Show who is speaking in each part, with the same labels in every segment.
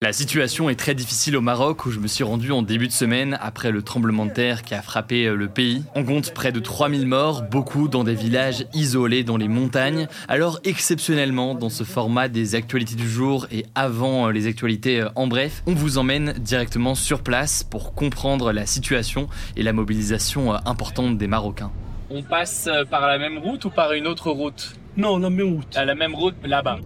Speaker 1: La situation est très difficile au Maroc où je me suis rendu en début de semaine après le tremblement de terre qui a frappé euh, le pays. On compte près de 3000 morts, beaucoup dans des villages isolés dans les montagnes. Alors exceptionnellement dans ce format des actualités du jour et avant euh, les actualités euh, en bref, on vous emmène directement sur place pour comprendre la situation et la mobilisation importante des Marocains. On passe par la même route ou par une autre route?
Speaker 2: Non, la même route.
Speaker 1: À la même route là-bas.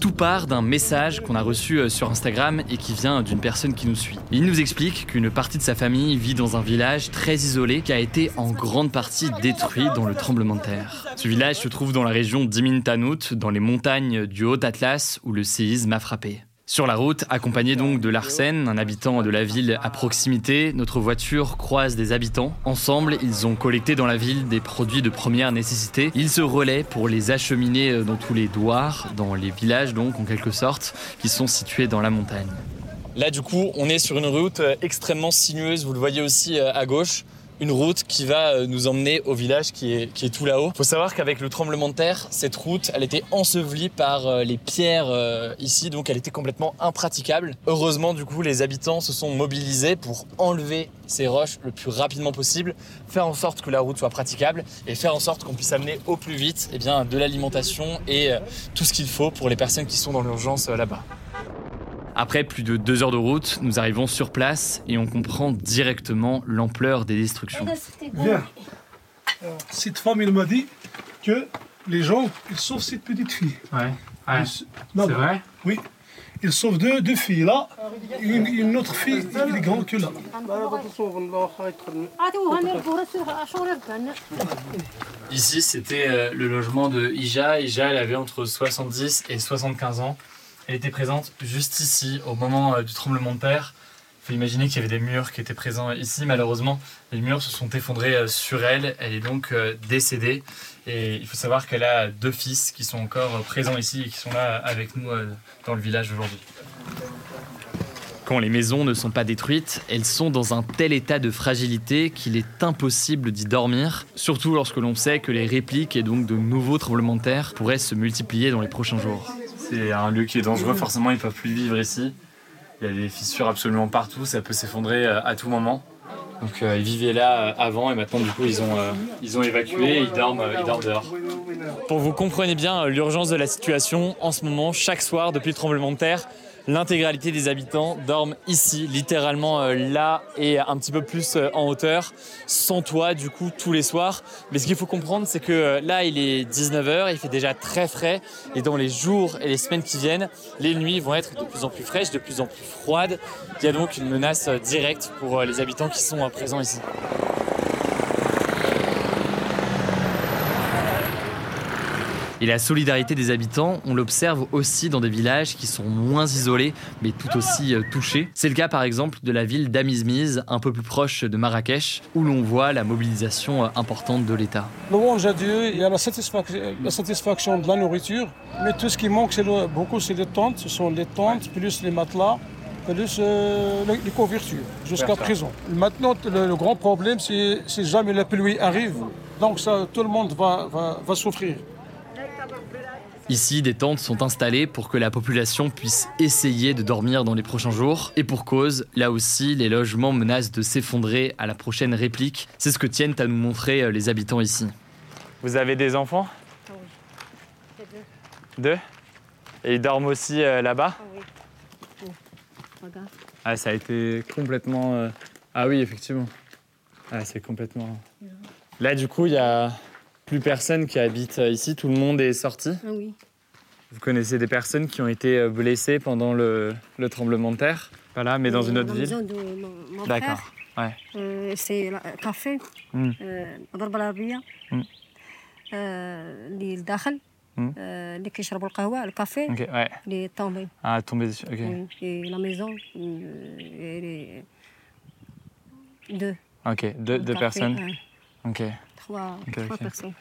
Speaker 1: Tout part d'un message qu'on a reçu euh, sur Instagram et qui vient d'une personne qui nous suit. Il nous explique qu'une partie de sa famille vit dans un village très isolé qui a été en grande partie détruit dans le tremblement de terre. Ce village se trouve dans la région d'Imin Tanout, dans les montagnes du Haut-Atlas où le séisme a frappé. Sur la route, accompagné donc de Larsen, un habitant de la ville à proximité, notre voiture croise des habitants. Ensemble, ils ont collecté dans la ville des produits de première nécessité. Ils se relaient pour les acheminer euh, dans tous les douars, dans les villages donc en quelque sorte, qui sont situés dans la montagne. Là du coup, on est sur une route euh, extrêmement sinueuse, vous le voyez aussi euh, à gauche une route qui va euh, nous emmener au village qui est, tout là-haut. Il faut savoir qu'avec le tremblement de terre, cette route, elle était ensevelie par euh, les pierres euh, ici, donc elle était complètement impraticable. Heureusement, du coup, les habitants se sont mobilisés pour enlever ces roches le plus rapidement possible, faire en sorte que la route soit praticable et faire en sorte qu'on puisse amener au plus vite eh bien, de l'alimentation et tout ce qu'il faut pour les personnes qui sont dans l'urgence là-bas. Après plus de deux heures de route, nous arrivons sur place et on comprend directement l'ampleur des destructions.
Speaker 2: Cette femme, il m'a dit que les gens, ils sauvent cette petite fille.
Speaker 1: Ouais, c'est vrai?
Speaker 2: Oui. Ils sauvent deux, deux filles là, et une, une autre fille, il est grand que là.
Speaker 1: Ici, c'était euh, le logement de Ija. Ija, elle avait entre 70 et 75 ans. Elle était présente juste ici, au moment euh, du tremblement de terre. Il faut imaginer qu'il y avait des murs qui étaient présents ici. Malheureusement, les murs se sont effondrés euh, sur elle. Elle est donc euh, décédée. Et il faut savoir qu'elle a deux fils qui sont encore présents ici et qui sont là avec nous dans le village aujourd'hui. Quand les maisons ne sont pas détruites, elles sont dans un tel état de fragilité qu'il est impossible d'y dormir, surtout lorsque l'on sait que les répliques et donc de nouveaux tremblements de terre pourraient se multiplier dans les prochains jours. C'est un lieu qui est dangereux, forcément ils peuvent plus vivre ici. Il y a des fissures absolument partout, ça peut s'effondrer euh, à tout moment. Donc euh, ils vivaient là euh, avant et maintenant du coup ils ont, euh, ils ont évacué et ils dorment, ils dorment dehors. Pour que vous compreniez bien l'urgence de la situation, en ce moment, chaque soir depuis le tremblement de terre, l'intégralité des habitants dorment ici, littéralement euh, là et un petit peu plus euh, en hauteur, sans toit du coup tous les soirs. Mais ce qu'il faut comprendre, c'est que euh, là il est 19h, il fait déjà très frais et dans les jours et les semaines qui viennent, les nuits vont être de plus en plus fraîches, de plus en plus froides. Il y a donc une menace directe pour les habitants qui sont présents ici. Et la solidarité des habitants, on l'observe aussi dans des villages qui sont moins isolés, mais tout aussi euh, touchés. C'est le cas par exemple de la ville d'Amizmiz, un peu plus proche de Marrakech, où l'on voit la mobilisation euh, importante de l'État.
Speaker 3: Louange à Dieu, il y a la satisfaction, la satisfaction de la nourriture. Mais tout ce qui manque, c'est le- beaucoup, c'est les tentes. Ce sont les tentes, plus les matelas, plus euh, les, les couvertures, jusqu'à présent. Maintenant, le, le grand problème, c'est si jamais la pluie arrive. Donc ça, tout le monde va, va, va souffrir.
Speaker 1: Ici, des tentes sont installées pour que la population puisse essayer de dormir dans les prochains jours. Et pour cause, là aussi, les logements menacent de s'effondrer à la prochaine réplique. C'est ce que tiennent à nous montrer euh, les habitants ici. Vous avez des enfants Deux Et ils dorment aussi euh, là-bas Ah, ça a été complètement. euh, Ah oui, effectivement. Ah, c'est complètement. Là, du coup, il y a plus personne qui habite euh, ici. Tout le monde est sorti.
Speaker 4: Ah oui.
Speaker 1: Vous connaissez des personnes qui ont été euh, blessées pendant le, le tremblement de terre Pas là, mais dans une
Speaker 4: Euh,
Speaker 1: autre
Speaker 4: la
Speaker 1: ville
Speaker 4: maison de mon, mon
Speaker 1: D'accord.
Speaker 4: frère,
Speaker 1: Ouais.
Speaker 4: euh, c'est le café
Speaker 1: Mm.
Speaker 4: آه، ضرب العربية
Speaker 1: Mm.
Speaker 4: آه، اللي لداخل
Speaker 5: Hmm.
Speaker 4: euh, dès que je bois le kahwa, le café,
Speaker 5: Ok, ouais.
Speaker 4: il est tombé.
Speaker 5: Ah, tomber dessus. Ok.
Speaker 4: Oui. Et la maison, euh, elle est deux.
Speaker 5: Ok, deux, deux
Speaker 4: Café,
Speaker 5: personnes.
Speaker 4: un,
Speaker 5: Ok.
Speaker 4: trois, trois personnes.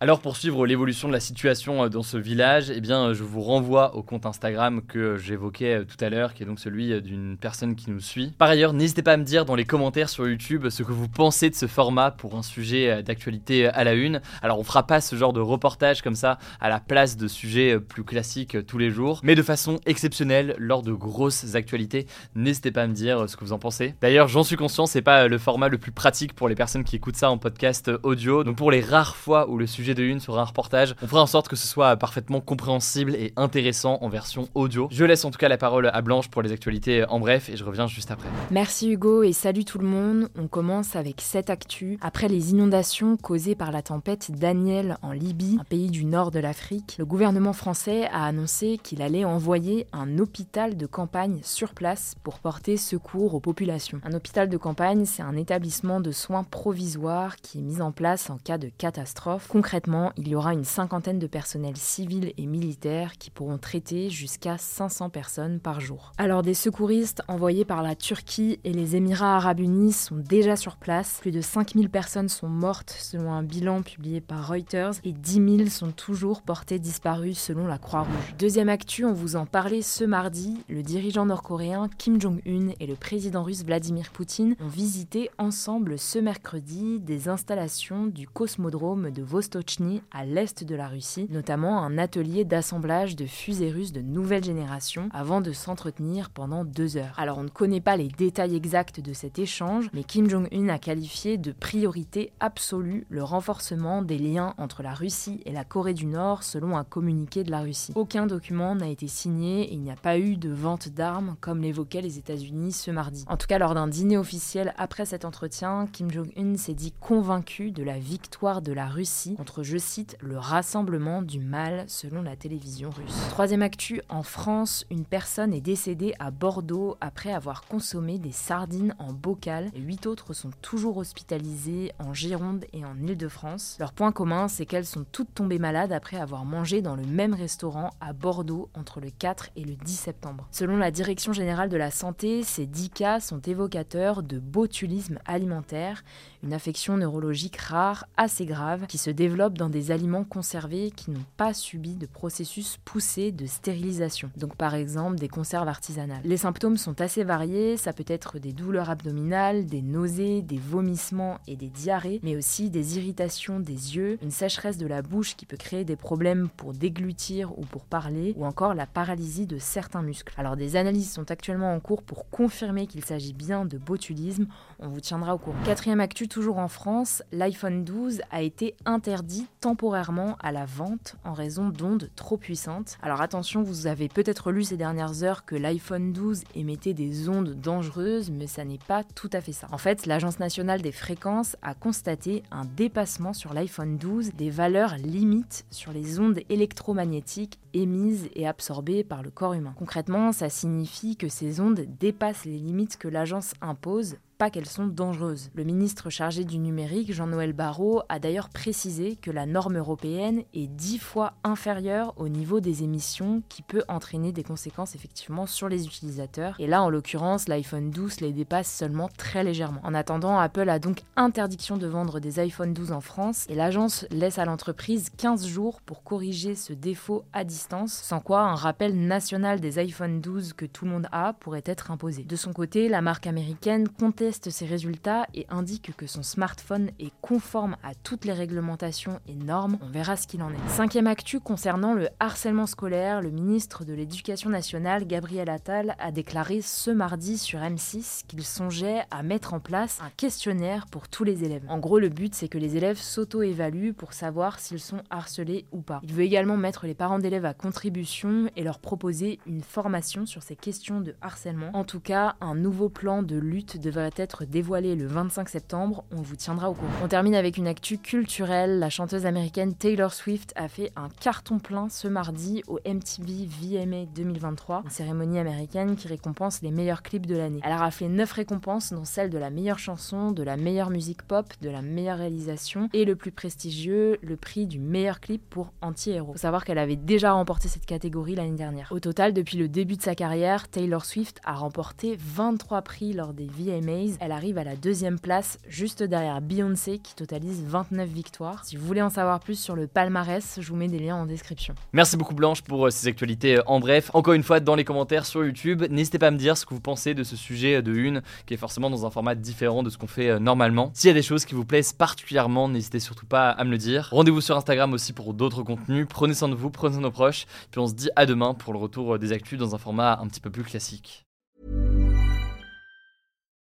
Speaker 6: Alors pour suivre l'évolution de la situation euh, dans ce village, eh euh, je vous renvoie au compte Instagram que j'évoquais euh, tout à l'heure, qui est donc celui d'une personne qui nous suit. Par ailleurs, n'hésitez pas à me dire dans les commentaires sur YouTube ce que vous pensez de ce format pour un sujet d'actualité à la une. Alors on fera pas ce genre de reportage comme ça à la place de sujets plus classiques tous les jours, mais de façon exceptionnelle lors de grosses actualités. N'hésitez pas à me dire ce que vous en pensez. D'ailleurs, j'en suis conscient, c'est pas le format le plus pratique pour les personnes qui écoutent ça en podcast audio. Donc pour les rares fois où le sujet de une sera un reportage, on fera en sorte que ce soit parfaitement compréhensible et intéressant en version audio. Je laisse en tout cas la parole à Blanche pour les actualités en bref et je reviens juste après.
Speaker 7: Merci Hugo et salut tout le monde. On commence avec cette actu. Après les inondations causées par la tempête Daniel en Libye, un pays du nord de l'Afrique, le gouvernement français a annoncé qu'il allait envoyer un hôpital de campagne sur place pour porter secours aux populations. Un hôpital de campagne, c'est un établissement de soins provisoire qui est mis en place en cas de catastrophe. Concrètement, il y aura une cinquantaine de personnels civils et militaires qui pourront traiter jusqu'à 500 personnes par jour. Alors des secouristes envoyés par la Turquie et les Émirats arabes unis sont déjà sur place. Plus de 5000 personnes sont mortes selon un bilan publié par Reuters et 10 000 sont toujours portées disparues selon la Croix-Rouge. Deuxième actu, on vous en parlait ce mardi, le dirigeant nord-coréen Kim Jong-un et le président russe Vladimir Poutine ont visité ensemble ce mercredi des installations du cosmodrome de À l'est de la Russie, notamment un atelier d'assemblage de fusées russes de nouvelle génération avant de s'entretenir pendant deux heures. Alors on ne connaît pas les détails exacts de cet échange, mais Kim Jong-un a qualifié de priorité absolue le renforcement des liens entre la Russie et la Corée du Nord selon un communiqué de la Russie. Aucun document n'a été signé et il n'y a pas eu de vente d'armes comme l'évoquaient les États-Unis ce mardi. En tout cas, lors d'un dîner officiel après cet entretien, Kim Jong-un s'est dit convaincu de la victoire de la Russie contre, je cite, le rassemblement du mal selon la télévision russe. Troisième actu, en France, une personne est décédée à Bordeaux après avoir consommé des sardines en bocal huit autres sont toujours hospitalisées en Gironde et en Île-de-France. Leur point commun, c'est qu'elles sont toutes tombées malades après avoir mangé dans le même restaurant à Bordeaux entre le 4 et le 10 septembre. Selon la Direction générale de la santé, ces 10 cas sont évocateurs de botulisme alimentaire, une affection neurologique rare, assez grave, qui se développe dans des aliments conservés qui n'ont pas subi de processus poussé de stérilisation. Donc par exemple des conserves artisanales. Les symptômes sont assez variés, ça peut être des douleurs abdominales, des nausées, des vomissements et des diarrhées, mais aussi des irritations des yeux, une sécheresse de la bouche qui peut créer des problèmes pour déglutir ou pour parler, ou encore la paralysie de certains muscles. Alors des analyses sont actuellement en cours pour confirmer qu'il s'agit bien de botulisme, on vous tiendra au courant. Quatrième actu, toujours en France, l'iPhone 12 a été interdit temporairement à la vente en raison d'ondes trop puissantes. Alors attention, vous avez peut-être lu ces dernières heures que l'iPhone 12 émettait des ondes dangereuses, mais ça n'est pas tout à fait ça. En fait, l'Agence nationale des fréquences a constaté un dépassement sur l'iPhone 12 des valeurs limites sur les ondes électromagnétiques émises et absorbées par le corps humain. Concrètement, ça signifie que ces ondes dépassent les limites que l'agence impose pas qu'elles sont dangereuses. Le ministre chargé du numérique, Jean-Noël Barrot, a d'ailleurs précisé que la norme européenne est dix fois inférieure au niveau des émissions qui peut entraîner des conséquences effectivement sur les utilisateurs. Et là, en l'occurrence, l'iPhone 12 les dépasse seulement très légèrement. En attendant, Apple a donc interdiction de vendre des iPhone 12 en France et l'agence laisse à l'entreprise 15 jours pour corriger ce défaut à distance, sans quoi un rappel national des iPhone 12 que tout le monde a pourrait être imposé. De son côté, la marque américaine conteste ses résultats et indique que son smartphone est conforme à toutes les réglementations et normes. On verra ce qu'il en est. Cinquième actu concernant le harcèlement scolaire, le ministre de l'Éducation nationale, Gabriel Attal, a déclaré ce mardi sur M6 qu'il songeait à mettre en place un questionnaire pour tous les élèves. En gros, le but c'est que les élèves s'auto-évaluent pour savoir s'ils sont harcelés ou pas. Il veut également mettre les parents d'élèves à contribution et leur proposer une formation sur ces questions de harcèlement. En tout cas, un nouveau plan de lutte devrait être dévoilées le 25 septembre, on vous tiendra au courant. On termine avec une actu culturelle. La chanteuse américaine Taylor Swift a fait un carton plein ce mardi au MTV VMA 2023, une cérémonie américaine qui récompense les meilleurs clips de l'année. Elle a raflé 9 récompenses, dont celle de la meilleure chanson, de la meilleure musique pop, de la meilleure réalisation et le plus prestigieux, le prix du meilleur clip pour Anti-Héros. Faut savoir qu'elle avait déjà remporté cette catégorie l'année dernière. Au total, depuis le début de sa carrière, Taylor Swift a remporté 23 prix lors des VMAs. Elle arrive à la deuxième place, juste derrière Beyoncé qui totalise 29 victoires. Si vous voulez en savoir plus sur le palmarès, je vous mets des liens en description.
Speaker 1: Merci beaucoup Blanche pour euh, ces actualités euh, en bref. Encore une fois, dans les commentaires sur YouTube, n'hésitez pas à me dire ce que vous pensez de ce sujet de une, qui est forcément dans un format différent de ce qu'on fait euh, normalement. S'il y a des choses qui vous plaisent particulièrement, n'hésitez surtout pas à me le dire. Rendez-vous sur Instagram aussi pour d'autres contenus. Prenez soin de vous, prenez soin de nos proches. Puis on se dit à demain pour le retour des actus dans un format un petit peu plus classique.